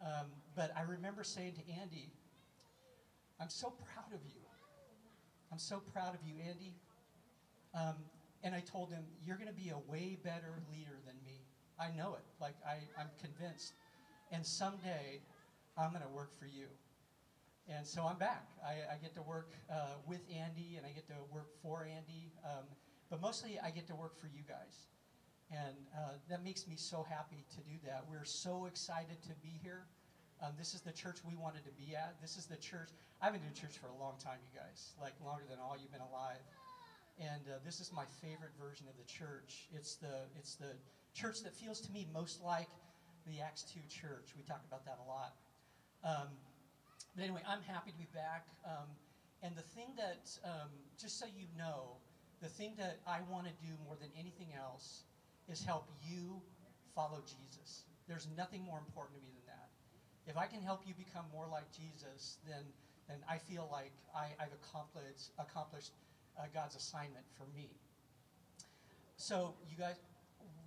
Um, but I remember saying to Andy, I'm so proud of you. I'm so proud of you, Andy. Um, and I told him, You're going to be a way better leader than me. I know it. Like, I, I'm convinced. And someday, I'm going to work for you. And so I'm back. I, I get to work uh, with Andy and I get to work for Andy. Um, but mostly, I get to work for you guys. And uh, that makes me so happy to do that. We're so excited to be here. Um, this is the church we wanted to be at. This is the church. I've been doing church for a long time, you guys, like longer than all you've been alive. And uh, this is my favorite version of the church. It's the, it's the church that feels to me most like the Acts 2 church. We talk about that a lot. Um, but anyway, I'm happy to be back. Um, and the thing that, um, just so you know, the thing that I want to do more than anything else is help you follow Jesus. There's nothing more important to me than that. If I can help you become more like Jesus, then, then I feel like I, have accomplished, accomplished uh, God's assignment for me. So, you guys,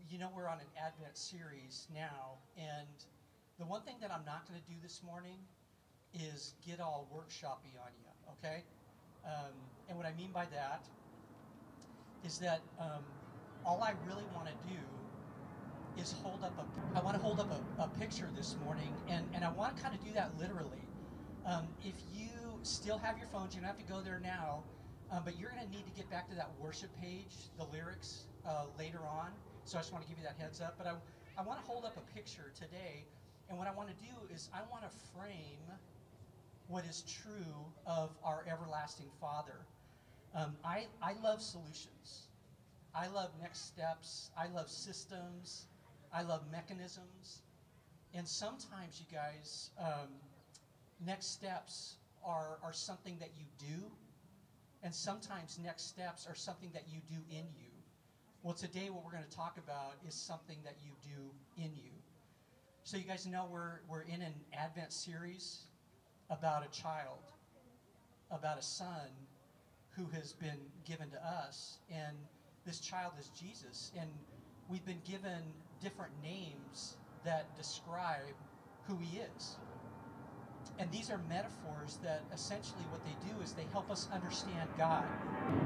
you know we're on an Advent series now, and the one thing that I'm not going to do this morning is get all workshoppy on you, okay? Um, and what I mean by that is that um, all I really want to do is hold up a, I want to hold up a, a picture this morning, and, and I want to kind of do that literally. Um, if you still have your phones, you don't have to go there now, um, but you're going to need to get back to that worship page, the lyrics, uh, later on. So I just want to give you that heads up. But I, I want to hold up a picture today, and what I want to do is I want to frame what is true of our everlasting Father. Um, I, I love solutions. I love next steps. I love systems. I love mechanisms. And sometimes, you guys, um, next steps are, are something that you do, and sometimes next steps are something that you do in you. Well, today, what we're going to talk about is something that you do in you. So, you guys know we're, we're in an Advent series about a child, about a son who has been given to us. And this child is Jesus. And we've been given different names that describe who he is. And these are metaphors that essentially what they do is they help us understand God.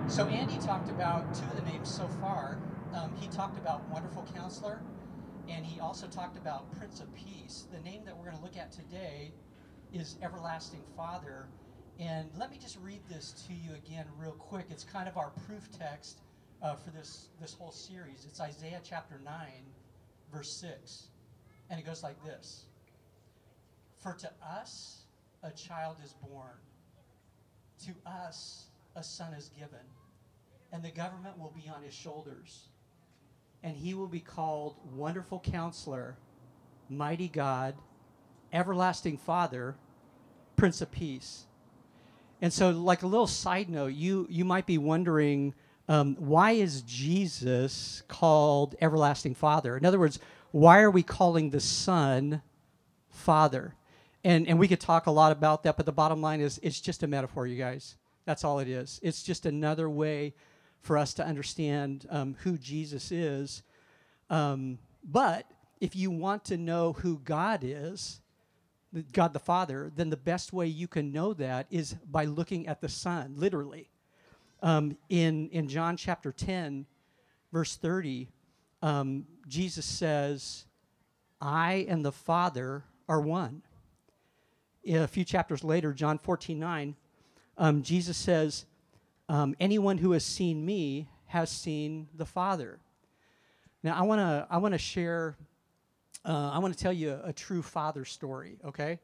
So Andy talked about two of the names so far. Um, he talked about Wonderful Counselor, and he also talked about Prince of Peace. The name that we're going to look at today is Everlasting Father. And let me just read this to you again, real quick. It's kind of our proof text uh, for this, this whole series. It's Isaiah chapter 9, verse 6. And it goes like this For to us a child is born, to us a son is given, and the government will be on his shoulders. And he will be called Wonderful Counselor, Mighty God, Everlasting Father, Prince of Peace. And so, like a little side note, you, you might be wondering um, why is Jesus called Everlasting Father? In other words, why are we calling the Son Father? And, and we could talk a lot about that, but the bottom line is it's just a metaphor, you guys. That's all it is. It's just another way for us to understand um, who Jesus is. Um, but if you want to know who God is, God the Father, then the best way you can know that is by looking at the Son, literally. Um, in, in John chapter 10, verse 30, um, Jesus says, I and the Father are one. A few chapters later, John 14, 9, um, Jesus says, um, Anyone who has seen me has seen the Father. Now, I want to I wanna share uh, I want to tell you a, a, true father story, okay?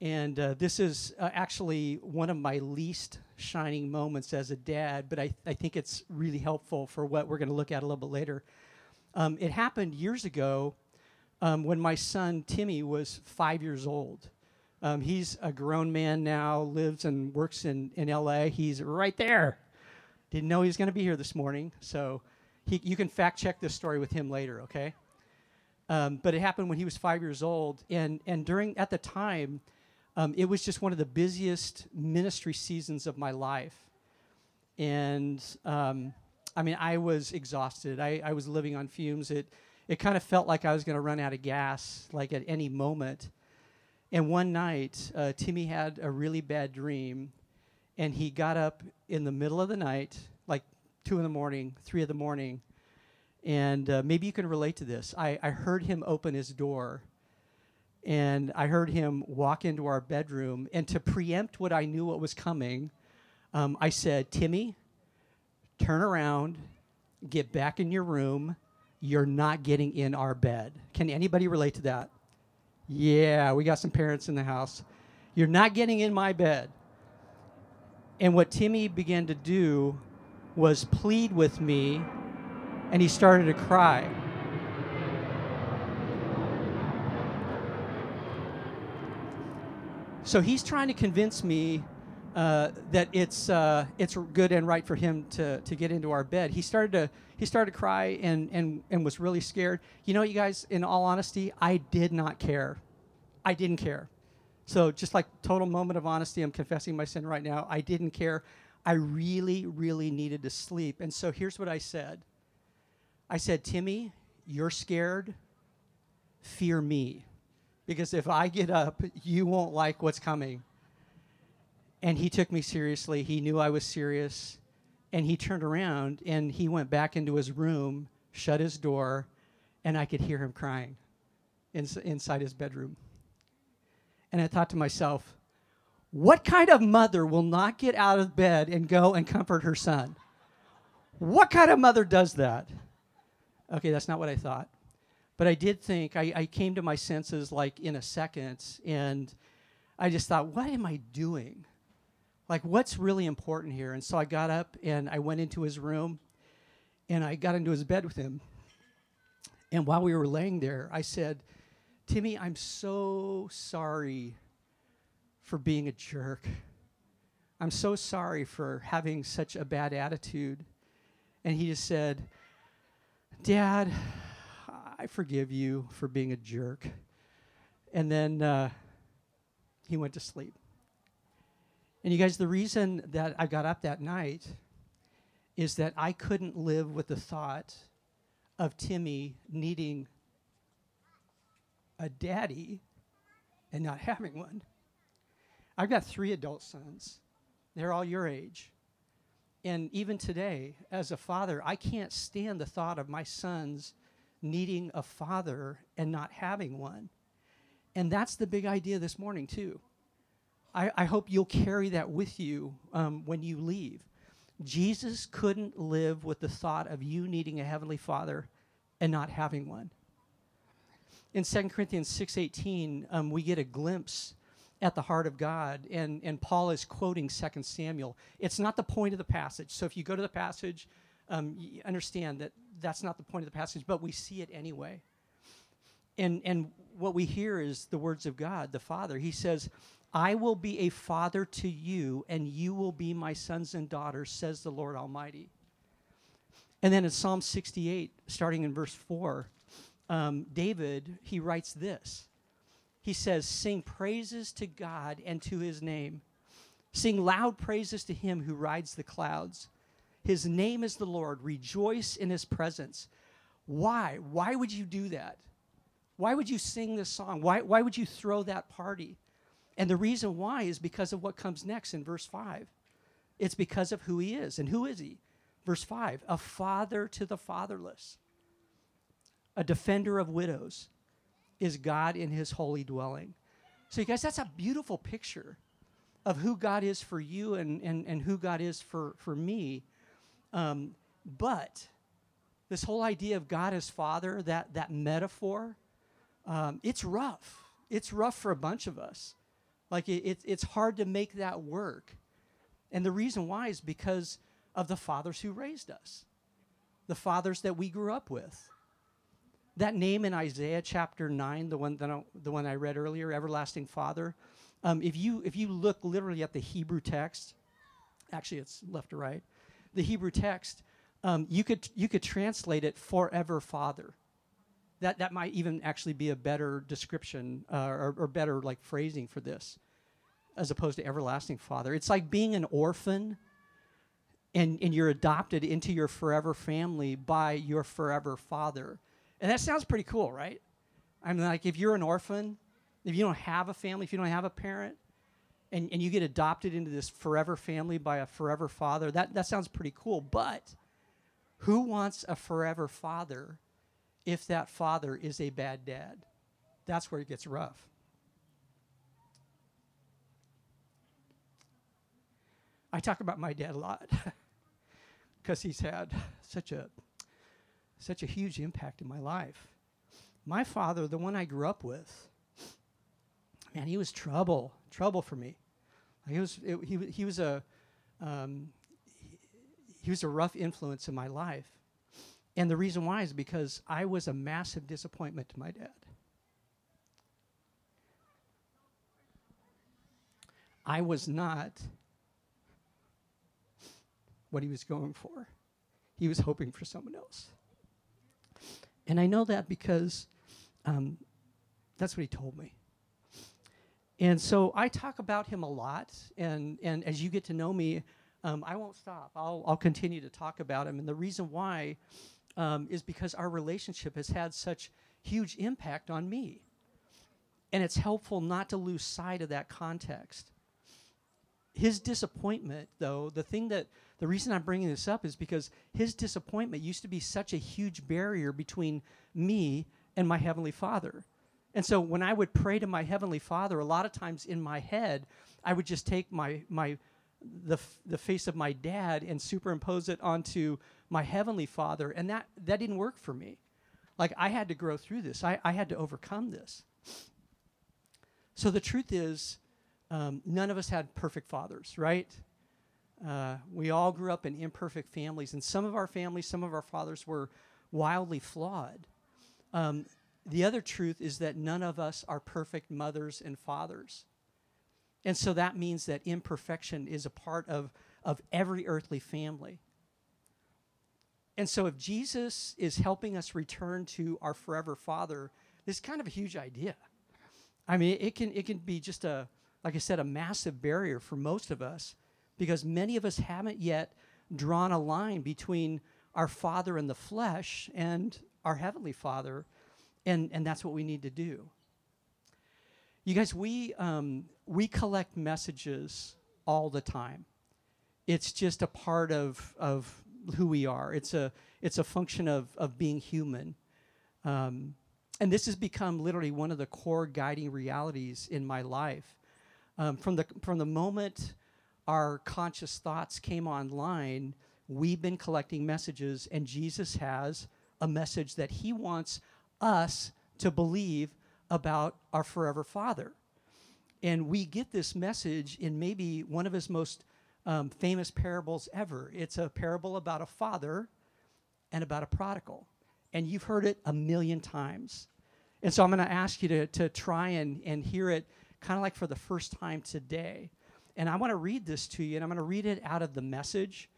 And uh, this is uh, actually one of my least shining moments as a dad, but I, I think it's really helpful for what we're going to look at a little bit later. Um, it happened years ago um, when my son Timmy was five years old. Um, he's a grown man now, lives and works in, in LA. He's right there. Didn't know he was going to be here this morning, so he, you can fact check this story with him later, okay? Um, but it happened when he was five years old, and and during at the time, um, it was just one of the busiest ministry seasons of my life, and um, I mean I was exhausted. I, I was living on fumes. It it kind of felt like I was going to run out of gas like at any moment. And one night, uh, Timmy had a really bad dream, and he got up in the middle of the night, like two in the morning, three in the morning, and uh, maybe you can relate to this. I, I heard him open his door, and I heard him walk into our bedroom. And to preempt what I knew what was coming, um, I said, Timmy, turn around, get back in your room. You're not getting in our bed. Can anybody relate to that? Yeah, we got some parents in the house. You're not getting in my bed. And what Timmy began to do was plead with me and he started to cry. So he's trying to convince me uh, that it's uh, it's good and right for him to, to get into our bed. He started to he started to cry and, and and was really scared. You know, you guys, in all honesty, I did not care. I didn't care. So just like total moment of honesty, I'm confessing my sin right now. I didn't care. I really, really needed to sleep. And so here's what I said. I said, Timmy, you're scared. Fear me. Because if I get up, you won't like what's coming. And he took me seriously. He knew I was serious. And he turned around and he went back into his room, shut his door, and I could hear him crying ins- inside his bedroom. And I thought to myself, what kind of mother will not get out of bed and go and comfort her son? What kind of mother does that? Okay, that's not what I thought. But I did think, I, I came to my senses like in a second, and I just thought, what am I doing? Like, what's really important here? And so I got up and I went into his room and I got into his bed with him. And while we were laying there, I said, Timmy, I'm so sorry for being a jerk. I'm so sorry for having such a bad attitude. And he just said, Dad, I forgive you for being a jerk. And then uh, he went to sleep. And you guys, the reason that I got up that night is that I couldn't live with the thought of Timmy needing a daddy and not having one. I've got three adult sons, they're all your age. And even today, as a father, I can't stand the thought of my sons needing a father and not having one. And that's the big idea this morning, too. I, I hope you'll carry that with you um, when you leave. Jesus couldn't live with the thought of you needing a heavenly father and not having one. In 2 Corinthians 6.18, um, we get a glimpse at the heart of God. And, and Paul is quoting 2 Samuel. It's not the point of the passage. So if you go to the passage, um, you understand that that's not the point of the passage, but we see it anyway. And, and what we hear is the words of God, the Father. He says, I will be a father to you, and you will be my sons and daughters, says the Lord Almighty. And then in Psalm 68, starting in verse 4, um, David, he writes this he says, Sing praises to God and to his name. Sing loud praises to him who rides the clouds. His name is the Lord. Rejoice in his presence. Why? Why would you do that? Why would you sing this song? Why, why would you throw that party? And the reason why is because of what comes next in verse 5. It's because of who he is. And who is he? Verse 5 a father to the fatherless, a defender of widows, is God in his holy dwelling. So, you guys, that's a beautiful picture of who God is for you and, and, and who God is for, for me. Um, but this whole idea of God as Father, that, that metaphor, um, it's rough. It's rough for a bunch of us. Like, it, it, it's hard to make that work. And the reason why is because of the fathers who raised us, the fathers that we grew up with. That name in Isaiah chapter 9, the one that I, the one I read earlier, Everlasting Father, um, if, you, if you look literally at the Hebrew text, actually it's left to right, the Hebrew text, um, you, could, you could translate it forever Father. That, that might even actually be a better description uh, or, or better like phrasing for this as opposed to everlasting father. It's like being an orphan and, and you're adopted into your forever family by your forever father. And that sounds pretty cool, right? I mean, like if you're an orphan if you don't have a family, if you don't have a parent, and, and you get adopted into this forever family by a forever father, that, that sounds pretty cool. But who wants a forever father if that father is a bad dad? That's where it gets rough. I talk about my dad a lot because he's had such a such a huge impact in my life. My father, the one I grew up with, man, he was trouble, trouble for me. He was it, he he was a um, he, he was a rough influence in my life, and the reason why is because I was a massive disappointment to my dad. I was not what he was going for. He was hoping for someone else. And I know that because um, that's what he told me. And so I talk about him a lot, and, and as you get to know me, um, I won't stop. I'll, I'll continue to talk about him. And the reason why um, is because our relationship has had such huge impact on me. And it's helpful not to lose sight of that context. His disappointment, though, the thing that the reason I'm bringing this up is because his disappointment used to be such a huge barrier between me and my Heavenly Father. And so when I would pray to my Heavenly Father, a lot of times in my head, I would just take my, my, the, the face of my dad and superimpose it onto my Heavenly Father. And that, that didn't work for me. Like I had to grow through this, I, I had to overcome this. So the truth is, um, none of us had perfect fathers, right? Uh, we all grew up in imperfect families, and some of our families, some of our fathers were wildly flawed. Um, the other truth is that none of us are perfect mothers and fathers. And so that means that imperfection is a part of, of every earthly family. And so if Jesus is helping us return to our forever Father, this is kind of a huge idea. I mean, it can, it can be just a, like I said, a massive barrier for most of us because many of us haven't yet drawn a line between our Father in the flesh and our Heavenly Father, and, and that's what we need to do. You guys, we, um, we collect messages all the time. It's just a part of, of who we are. It's a, it's a function of, of being human. Um, and this has become literally one of the core guiding realities in my life. Um, from, the, from the moment our conscious thoughts came online, we've been collecting messages, and Jesus has a message that he wants us to believe about our forever Father. And we get this message in maybe one of his most um, famous parables ever. It's a parable about a father and about a prodigal. And you've heard it a million times. And so I'm going to ask you to, to try and, and hear it kind of like for the first time today. And I want to read this to you, and I'm going to read it out of the message.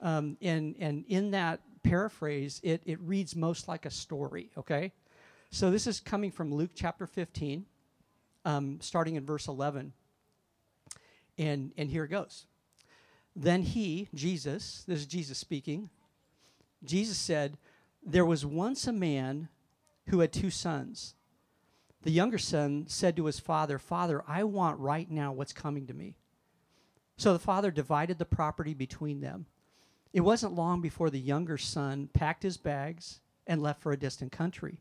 Um, and, and in that paraphrase, it, it reads most like a story, okay? So this is coming from Luke chapter 15, um, starting in verse 11. And, and here it goes. Then he, Jesus, this is Jesus speaking, Jesus said, There was once a man who had two sons. The younger son said to his father, Father, I want right now what's coming to me. So the father divided the property between them. It wasn't long before the younger son packed his bags and left for a distant country.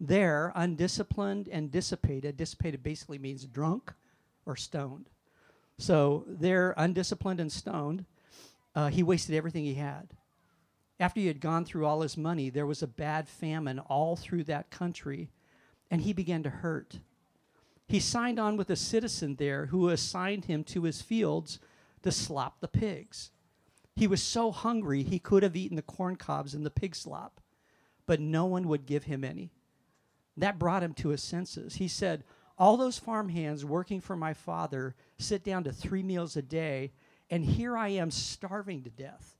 There, undisciplined and dissipated, dissipated basically means drunk or stoned. So, there, undisciplined and stoned, uh, he wasted everything he had. After he had gone through all his money, there was a bad famine all through that country, and he began to hurt he signed on with a citizen there who assigned him to his fields to slop the pigs. He was so hungry he could have eaten the corn cobs and the pig slop, but no one would give him any. That brought him to his senses. He said, All those farm hands working for my father sit down to three meals a day, and here I am starving to death.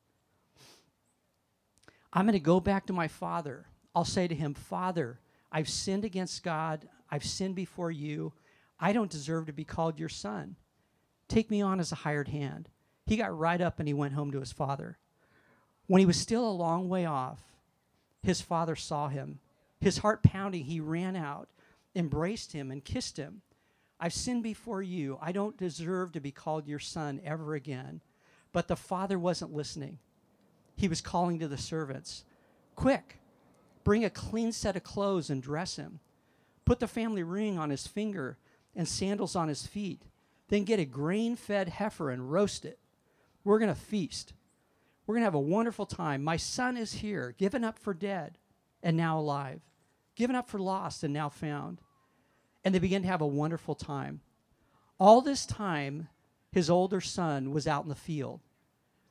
I'm going to go back to my father. I'll say to him, Father, I've sinned against God. I've sinned before you. I don't deserve to be called your son. Take me on as a hired hand. He got right up and he went home to his father. When he was still a long way off, his father saw him. His heart pounding, he ran out embraced him and kissed him. I've sinned before you. I don't deserve to be called your son ever again. But the father wasn't listening. He was calling to the servants Quick, bring a clean set of clothes and dress him. Put the family ring on his finger and sandals on his feet. Then get a grain fed heifer and roast it. We're going to feast. We're going to have a wonderful time. My son is here, given up for dead and now alive, given up for lost and now found and they began to have a wonderful time. All this time, his older son was out in the field.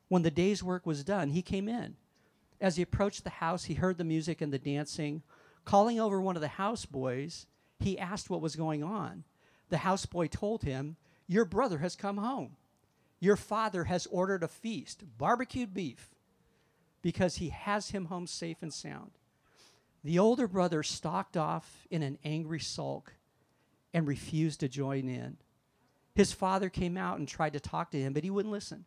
When the day's work was done, he came in. As he approached the house, he heard the music and the dancing. Calling over one of the houseboys, he asked what was going on. The houseboy told him, Your brother has come home. Your father has ordered a feast, barbecued beef, because he has him home safe and sound. The older brother stalked off in an angry sulk and refused to join in. His father came out and tried to talk to him, but he wouldn't listen.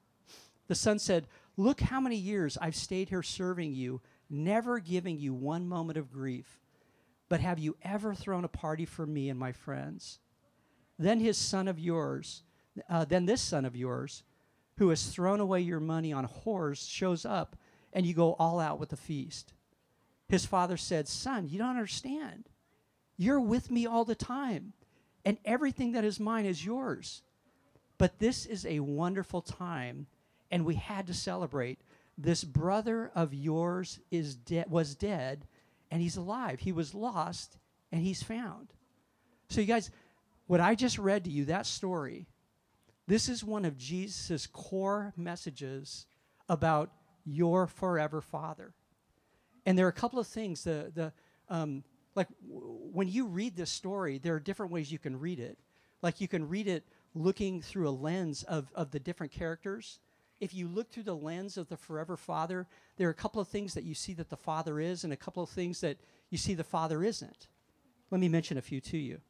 The son said, Look how many years I've stayed here serving you, never giving you one moment of grief. But have you ever thrown a party for me and my friends? Then his son of yours, uh, then this son of yours, who has thrown away your money on whores, shows up, and you go all out with a feast. His father said, Son, you don't understand. You're with me all the time and everything that is mine is yours. But this is a wonderful time, and we had to celebrate. This brother of yours is de- was dead, and he's alive. He was lost, and he's found. So, you guys, what I just read to you, that story, this is one of Jesus' core messages about your forever Father. And there are a couple of things. The, the, um, like w- when you read this story, there are different ways you can read it. Like you can read it looking through a lens of, of the different characters. If you look through the lens of the forever father, there are a couple of things that you see that the father is, and a couple of things that you see the father isn't. Let me mention a few to you.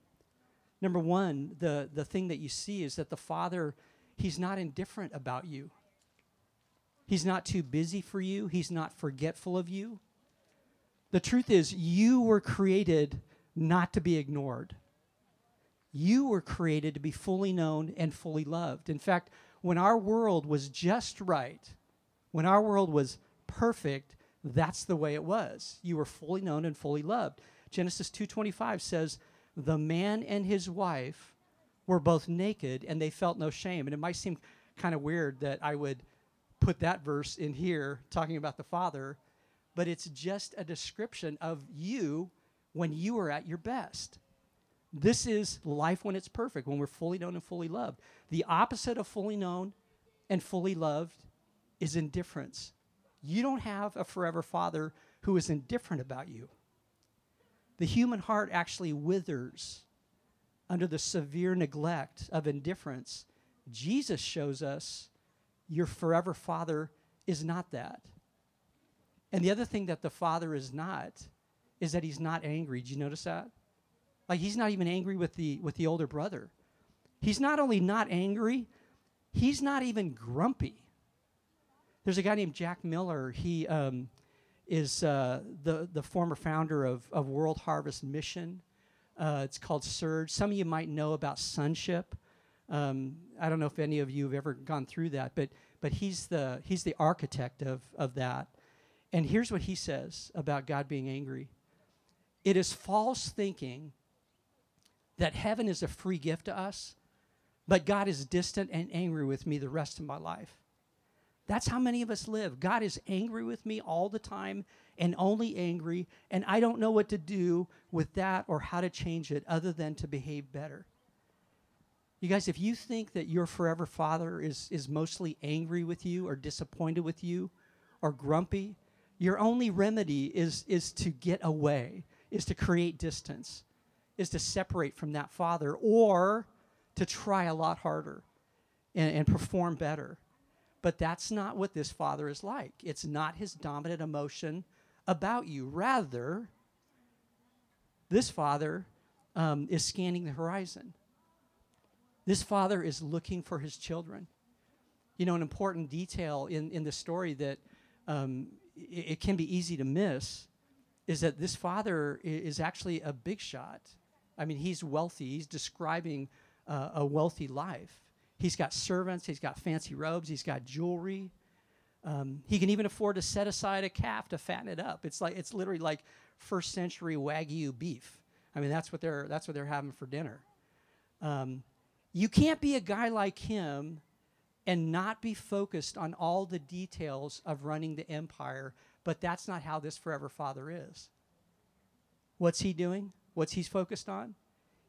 Number one, the, the thing that you see is that the father, he's not indifferent about you. He's not too busy for you. He's not forgetful of you. The truth is, you were created not to be ignored. You were created to be fully known and fully loved. In fact, when our world was just right, when our world was perfect, that's the way it was. You were fully known and fully loved. Genesis 2:25 says, "The man and his wife were both naked and they felt no shame." And it might seem kind of weird that I would put that verse in here talking about the father, but it's just a description of you when you are at your best. This is life when it's perfect, when we're fully known and fully loved. The opposite of fully known and fully loved is indifference. You don't have a forever father who is indifferent about you. The human heart actually withers under the severe neglect of indifference. Jesus shows us your forever father is not that. And the other thing that the father is not is that he's not angry. Did you notice that? Like he's not even angry with the with the older brother. He's not only not angry, he's not even grumpy. There's a guy named Jack Miller. He um, is uh, the the former founder of, of World Harvest Mission. Uh, it's called Serge. Some of you might know about sonship. Um, I don't know if any of you have ever gone through that, but but he's the he's the architect of of that. And here's what he says about God being angry it is false thinking that heaven is a free gift to us, but God is distant and angry with me the rest of my life. That's how many of us live. God is angry with me all the time and only angry, and I don't know what to do with that or how to change it other than to behave better. You guys, if you think that your forever father is, is mostly angry with you or disappointed with you or grumpy, your only remedy is, is to get away, is to create distance, is to separate from that father, or to try a lot harder and, and perform better. But that's not what this father is like. It's not his dominant emotion about you. Rather, this father um, is scanning the horizon. This father is looking for his children. You know, an important detail in, in the story that um, it, can be easy to miss is that this father is actually a big shot I mean, he's wealthy. He's describing uh, a wealthy life. He's got servants, he's got fancy robes, he's got jewelry. Um, he can even afford to set aside a calf to fatten it up. It's like it's literally like first century wagyu beef. I mean, that's what they're that's what they're having for dinner. Um, you can't be a guy like him and not be focused on all the details of running the empire. But that's not how this forever father is. What's he doing? What's he's focused on?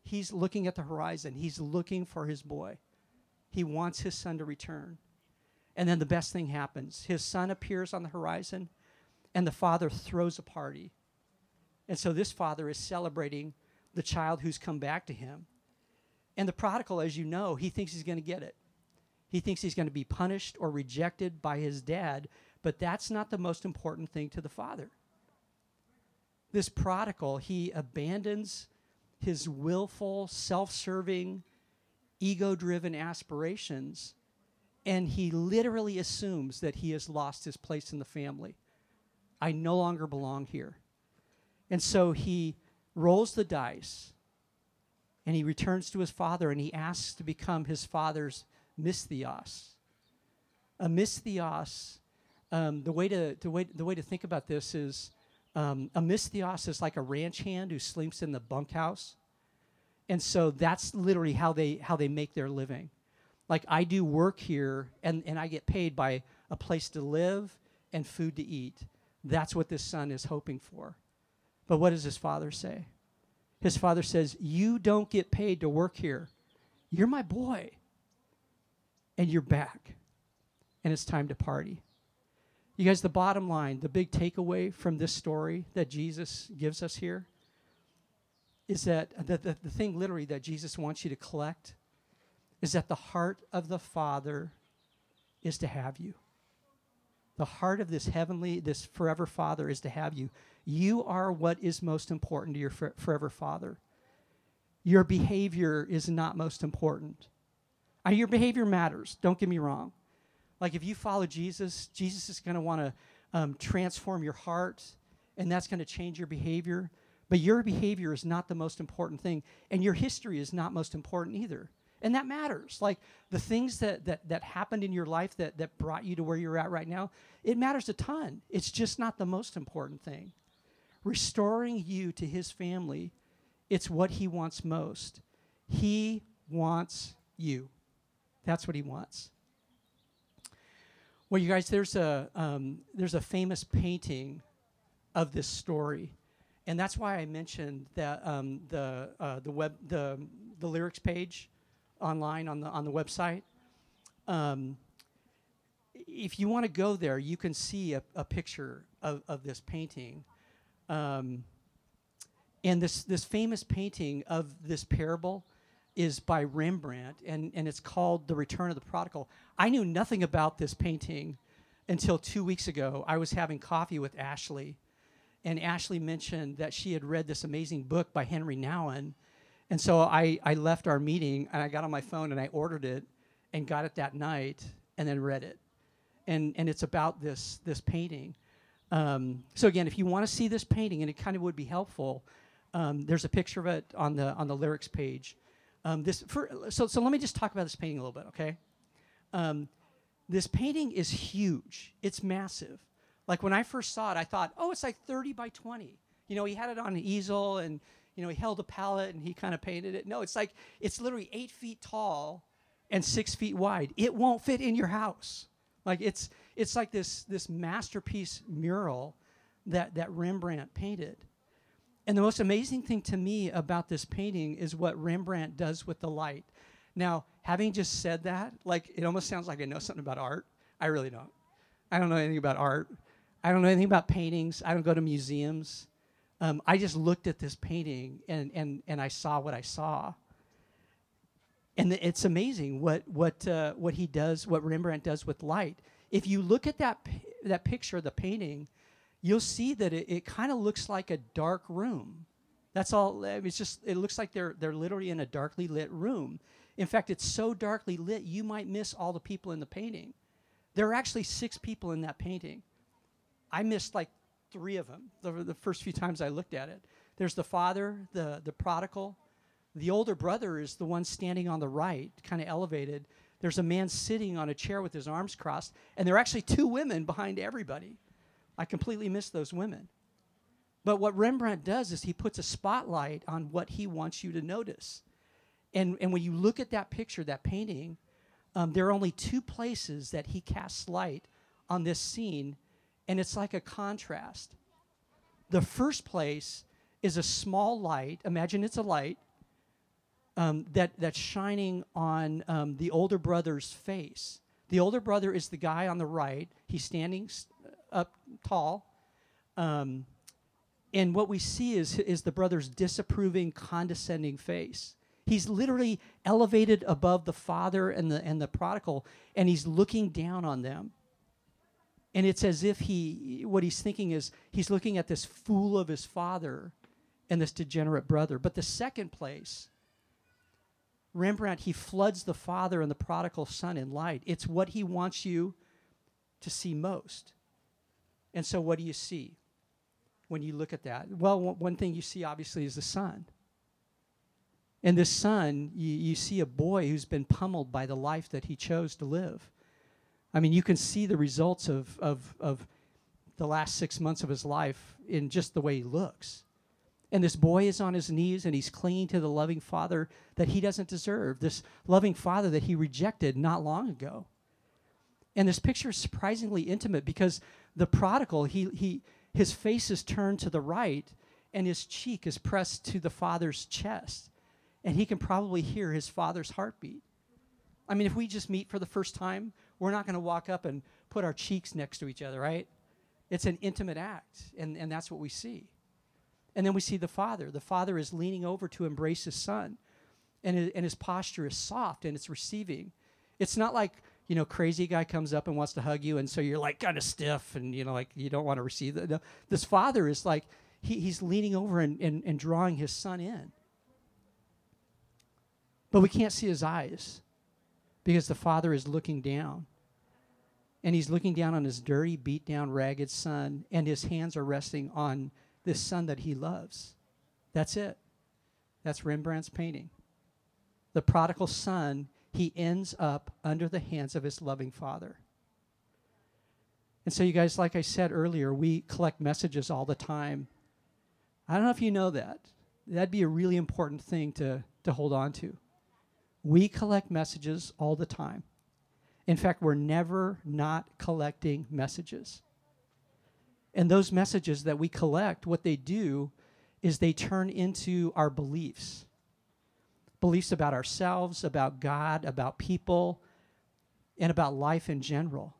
He's looking at the horizon. He's looking for his boy. He wants his son to return. And then the best thing happens his son appears on the horizon, and the father throws a party. And so this father is celebrating the child who's come back to him. And the prodigal, as you know, he thinks he's going to get it. He thinks he's going to be punished or rejected by his dad, but that's not the most important thing to the father. This prodigal, he abandons his willful, self serving, ego driven aspirations, and he literally assumes that he has lost his place in the family. I no longer belong here. And so he rolls the dice and he returns to his father and he asks to become his father's mistheos. A mistheos, um, the, way to, the, way, the way to think about this is um, a mistheos is like a ranch hand who sleeps in the bunkhouse. And so that's literally how they how they make their living. Like i do work here and, and i get paid by a place to live and food to eat. That's what this son is hoping for. But what does his father say? His father says you don't get paid to work here. You're my boy and you're back and it's time to party you guys the bottom line the big takeaway from this story that jesus gives us here is that the, the, the thing literally that Jesus wants you to collect is that the heart of the Father is to have you. The heart of this heavenly, this forever Father is to have you. You are what is most important to your forever Father. Your behavior is not most important. Your behavior matters, don't get me wrong. Like if you follow Jesus, Jesus is going to want to um, transform your heart, and that's going to change your behavior. But your behavior is not the most important thing, and your history is not most important either. And that matters. Like the things that, that, that happened in your life that, that brought you to where you're at right now, it matters a ton. It's just not the most important thing. Restoring you to his family, it's what he wants most. He wants you. That's what he wants. Well, you guys, there's a, um, there's a famous painting of this story and that's why I mentioned that um, the uh, the web the the lyrics page online on the on the website. Um, if you want to go there, you can see a, a picture of, of this painting. Um, and this this famous painting of this parable is by Rembrandt, and, and it's called The Return of the Prodigal. I knew nothing about this painting until two weeks ago. I was having coffee with Ashley and Ashley mentioned that she had read this amazing book by Henry Nouwen. And so I, I left our meeting and I got on my phone and I ordered it and got it that night and then read it. And, and it's about this, this painting. Um, so again, if you want to see this painting, and it kind of would be helpful, um, there's a picture of it on the, on the lyrics page. Um, this for, so, so let me just talk about this painting a little bit, okay? Um, this painting is huge. It's massive. Like when I first saw it, I thought, oh, it's like 30 by 20. You know, he had it on an easel and, you know, he held a palette and he kind of painted it. No, it's like, it's literally eight feet tall and six feet wide. It won't fit in your house. Like it's, it's like this, this masterpiece mural that, that Rembrandt painted. And the most amazing thing to me about this painting is what Rembrandt does with the light. Now, having just said that, like it almost sounds like I know something about art. I really don't. I don't know anything about art. I don't know anything about paintings. I don't go to museums. Um, I just looked at this painting and, and, and I saw what I saw. And it's amazing what, what, uh, what he does, what Rembrandt does with light. If you look at that, that picture the painting, you'll see that it, it kind of looks like a dark room. That's all. It's just, it looks like they're, they're literally in a darkly lit room. In fact, it's so darkly lit, you might miss all the people in the painting. There are actually six people in that painting. I missed like three of them the, the first few times I looked at it. There's the father, the, the prodigal, The older brother is the one standing on the right, kind of elevated. There's a man sitting on a chair with his arms crossed, and there are actually two women behind everybody. I completely miss those women. But what Rembrandt does is he puts a spotlight on what he wants you to notice. And, and when you look at that picture, that painting, um, there are only two places that he casts light on this scene, and it's like a contrast. The first place is a small light. Imagine it's a light um, that, that's shining on um, the older brother's face. The older brother is the guy on the right. He's standing up tall. Um, and what we see is, is the brother's disapproving, condescending face. He's literally elevated above the father and the, and the prodigal, and he's looking down on them. And it's as if he, what he's thinking is, he's looking at this fool of his father and this degenerate brother. But the second place, Rembrandt, he floods the father and the prodigal son in light. It's what he wants you to see most. And so, what do you see when you look at that? Well, one thing you see obviously is the son. And this son, you, you see a boy who's been pummeled by the life that he chose to live. I mean, you can see the results of, of, of the last six months of his life in just the way he looks. And this boy is on his knees and he's clinging to the loving father that he doesn't deserve, this loving father that he rejected not long ago. And this picture is surprisingly intimate because the prodigal, he, he, his face is turned to the right and his cheek is pressed to the father's chest. And he can probably hear his father's heartbeat. I mean, if we just meet for the first time, we're not going to walk up and put our cheeks next to each other, right? It's an intimate act, and, and that's what we see. And then we see the father. The father is leaning over to embrace his son, and and his posture is soft and it's receiving. It's not like you know, crazy guy comes up and wants to hug you, and so you're like kind of stiff, and you know, like you don't want to receive that. No, this father is like he, he's leaning over and, and, and drawing his son in. But we can't see his eyes because the father is looking down. And he's looking down on his dirty, beat down, ragged son, and his hands are resting on this son that he loves. That's it. That's Rembrandt's painting. The prodigal son he ends up under the hands of his loving father. And so, you guys, like I said earlier, we collect messages all the time. I don't know if you know that. That'd be a really important thing to, to hold on to. We collect messages all the time. In fact, we're never not collecting messages. And those messages that we collect, what they do is they turn into our beliefs beliefs about ourselves, about God, about people, and about life in general.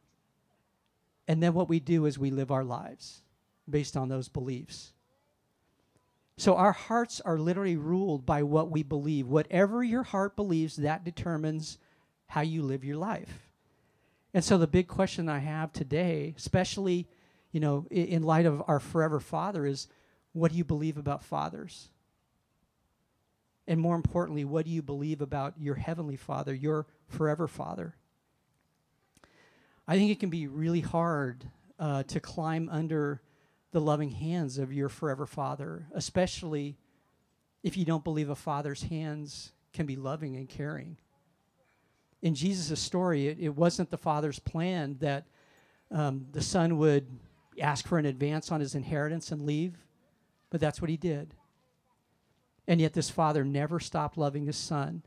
And then what we do is we live our lives based on those beliefs. So our hearts are literally ruled by what we believe. Whatever your heart believes, that determines how you live your life. And so the big question I have today, especially, you know, in, light of our forever father is what do you believe about fathers? And more importantly, what do you believe about your heavenly Father, your forever Father? I think it can be really hard uh, to climb under the loving hands of your forever Father, especially if you don't believe a father's hands can be loving and caring. In Jesus' story, it, it wasn't the father's plan that um, the son would ask for an advance on his inheritance and leave, but that's what he did. And yet, this father never stopped loving his son.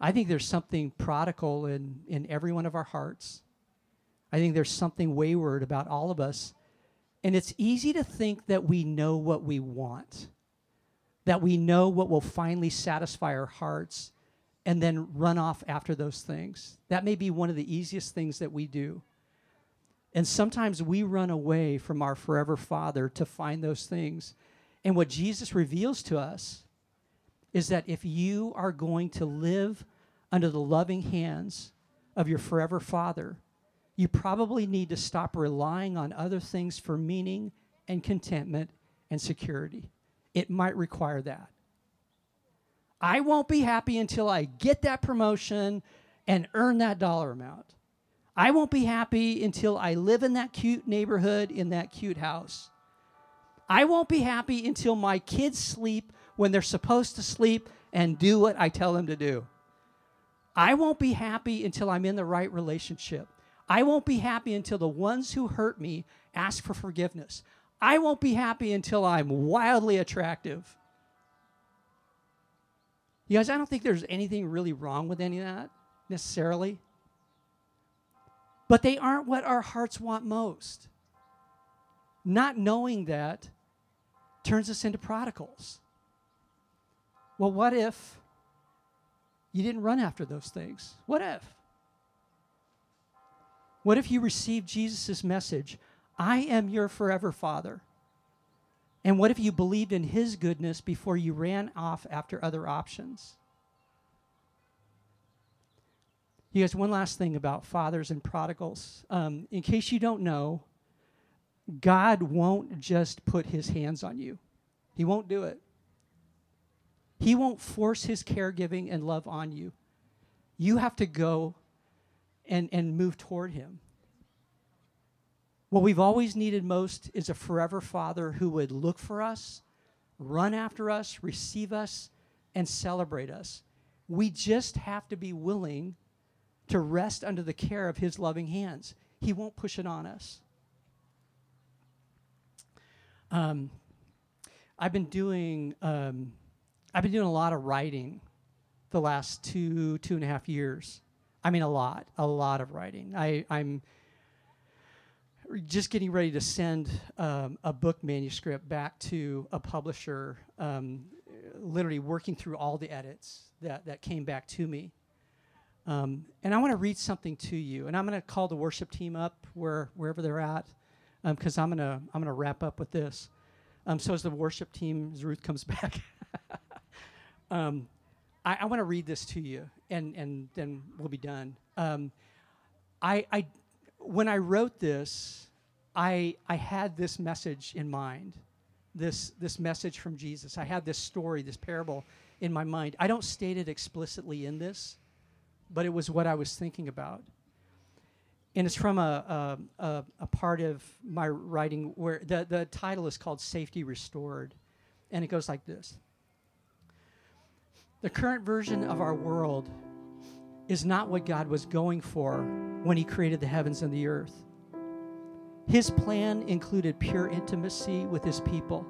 I think there's something prodigal in, in every one of our hearts. I think there's something wayward about all of us. And it's easy to think that we know what we want, that we know what will finally satisfy our hearts, and then run off after those things. That may be one of the easiest things that we do. And sometimes we run away from our forever Father to find those things. And what Jesus reveals to us is that if you are going to live under the loving hands of your forever Father, you probably need to stop relying on other things for meaning and contentment and security. It might require that. I won't be happy until I get that promotion and earn that dollar amount. I won't be happy until I live in that cute neighborhood in that cute house. I won't be happy until my kids sleep when they're supposed to sleep and do what I tell them to do. I won't be happy until I'm in the right relationship. I won't be happy until the ones who hurt me ask for forgiveness. I won't be happy until I'm wildly attractive. You guys, I don't think there's anything really wrong with any of that necessarily. But they aren't what our hearts want most. Not knowing that turns us into prodigals. Well, what if you didn't run after those things? What if? What if you received Jesus' message, I am your forever Father? And what if you believed in his goodness before you ran off after other options? You guys, one last thing about fathers and prodigals. Um, in case you don't know, God won't just put his hands on you, he won't do it. He won't force his caregiving and love on you. You have to go and, and move toward him. What we've always needed most is a forever father who would look for us, run after us, receive us, and celebrate us. We just have to be willing to rest under the care of his loving hands. He won't push it on us. Um, I've been doing um, I've been doing a lot of writing the last two two and a half years. I mean, a lot, a lot of writing. I, I'm just getting ready to send um, a book manuscript back to a publisher, um, literally working through all the edits that, that came back to me. Um, and I want to read something to you, and I'm going to call the worship team up where, wherever they're at, because um, I'm to I'm to wrap up with this. Um, so as the worship team, as Ruth comes back, um, I, I want to read this to you, and and then we'll be done. Um, I, I when I wrote this, I I had this message in mind, this this message from Jesus. I had this story, this parable in my mind. I don't state it explicitly in this, but it was what I was thinking about. And it's from a, a, a, part of my writing where the, the title is called Safety Restored. And it goes like this the current version of our world is not what God was going for when He created the heavens and the earth. His plan included pure intimacy with His people.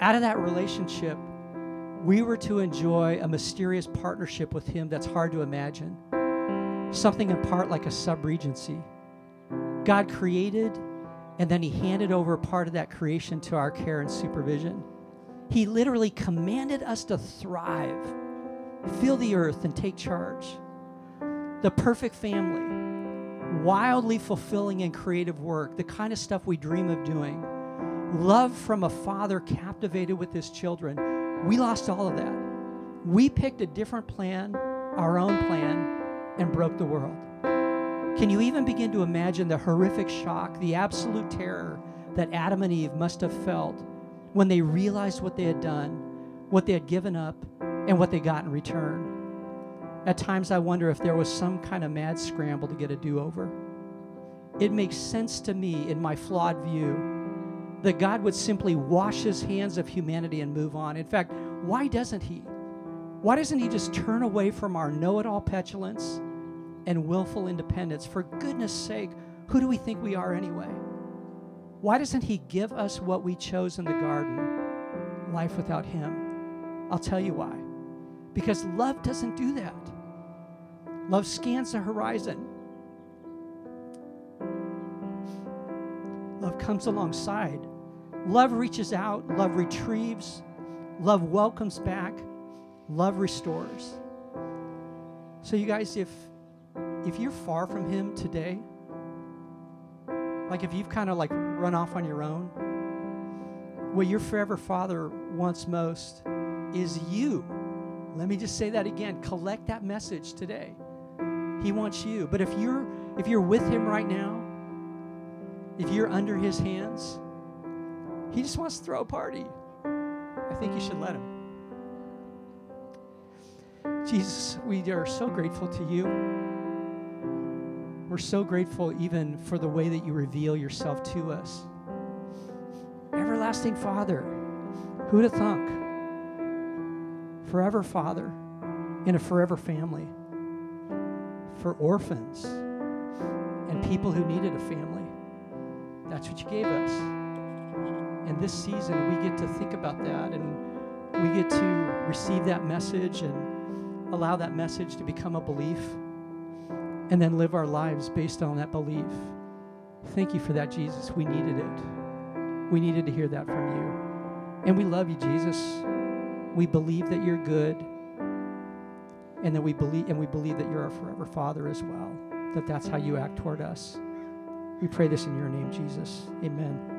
Out of that relationship, we were to enjoy a mysterious partnership with Him that's hard to imagine, something in part like a sub regency. God created, and then He handed over part of that creation to our care and supervision. He literally commanded us to thrive, fill the earth, and take charge. The perfect family, wildly fulfilling and creative work, the kind of stuff we dream of doing. Love from a father captivated with his children. We lost all of that. We picked a different plan, our own plan, and broke the world. Can you even begin to imagine the horrific shock, the absolute terror that Adam and Eve must have felt when they realized what they had done, what they had given up, and what they got in return. At times, I wonder if there was some kind of mad scramble to get a do over. It makes sense to me, in my flawed view, that God would simply wash his hands of humanity and move on. In fact, why doesn't he? Why doesn't he just turn away from our know it all petulance and willful independence? For goodness sake, who do we think we are anyway? Why doesn't He give us what we chose in the garden? Life without Him. I'll tell you why. Because love doesn't do that. Love scans the horizon. Love comes alongside. Love reaches out. Love retrieves. Love welcomes back. Love restores. So, you guys, if if you're far from Him today, like if you've kind of like run off on your own, what your forever father wants most is you. Let me just say that again. Collect that message today. He wants you. But if you're if you're with him right now, if you're under his hands, he just wants to throw a party. I think you should let him. Jesus, we are so grateful to you. We're so grateful even for the way that you reveal yourself to us. Everlasting Father, who to thunk? forever father in a forever family for orphans and people who needed a family. That's what you gave us. And this season, we get to think about that and we get to receive that message and allow that message to become a belief and then live our lives based on that belief. Thank you for that, Jesus. We needed it. We needed to hear that from you. And we love you, Jesus. We believe that you're good. And that we believe and we believe that you're our forever Father as well. That that's how you act toward us. We pray this in your name, Jesus. Amen.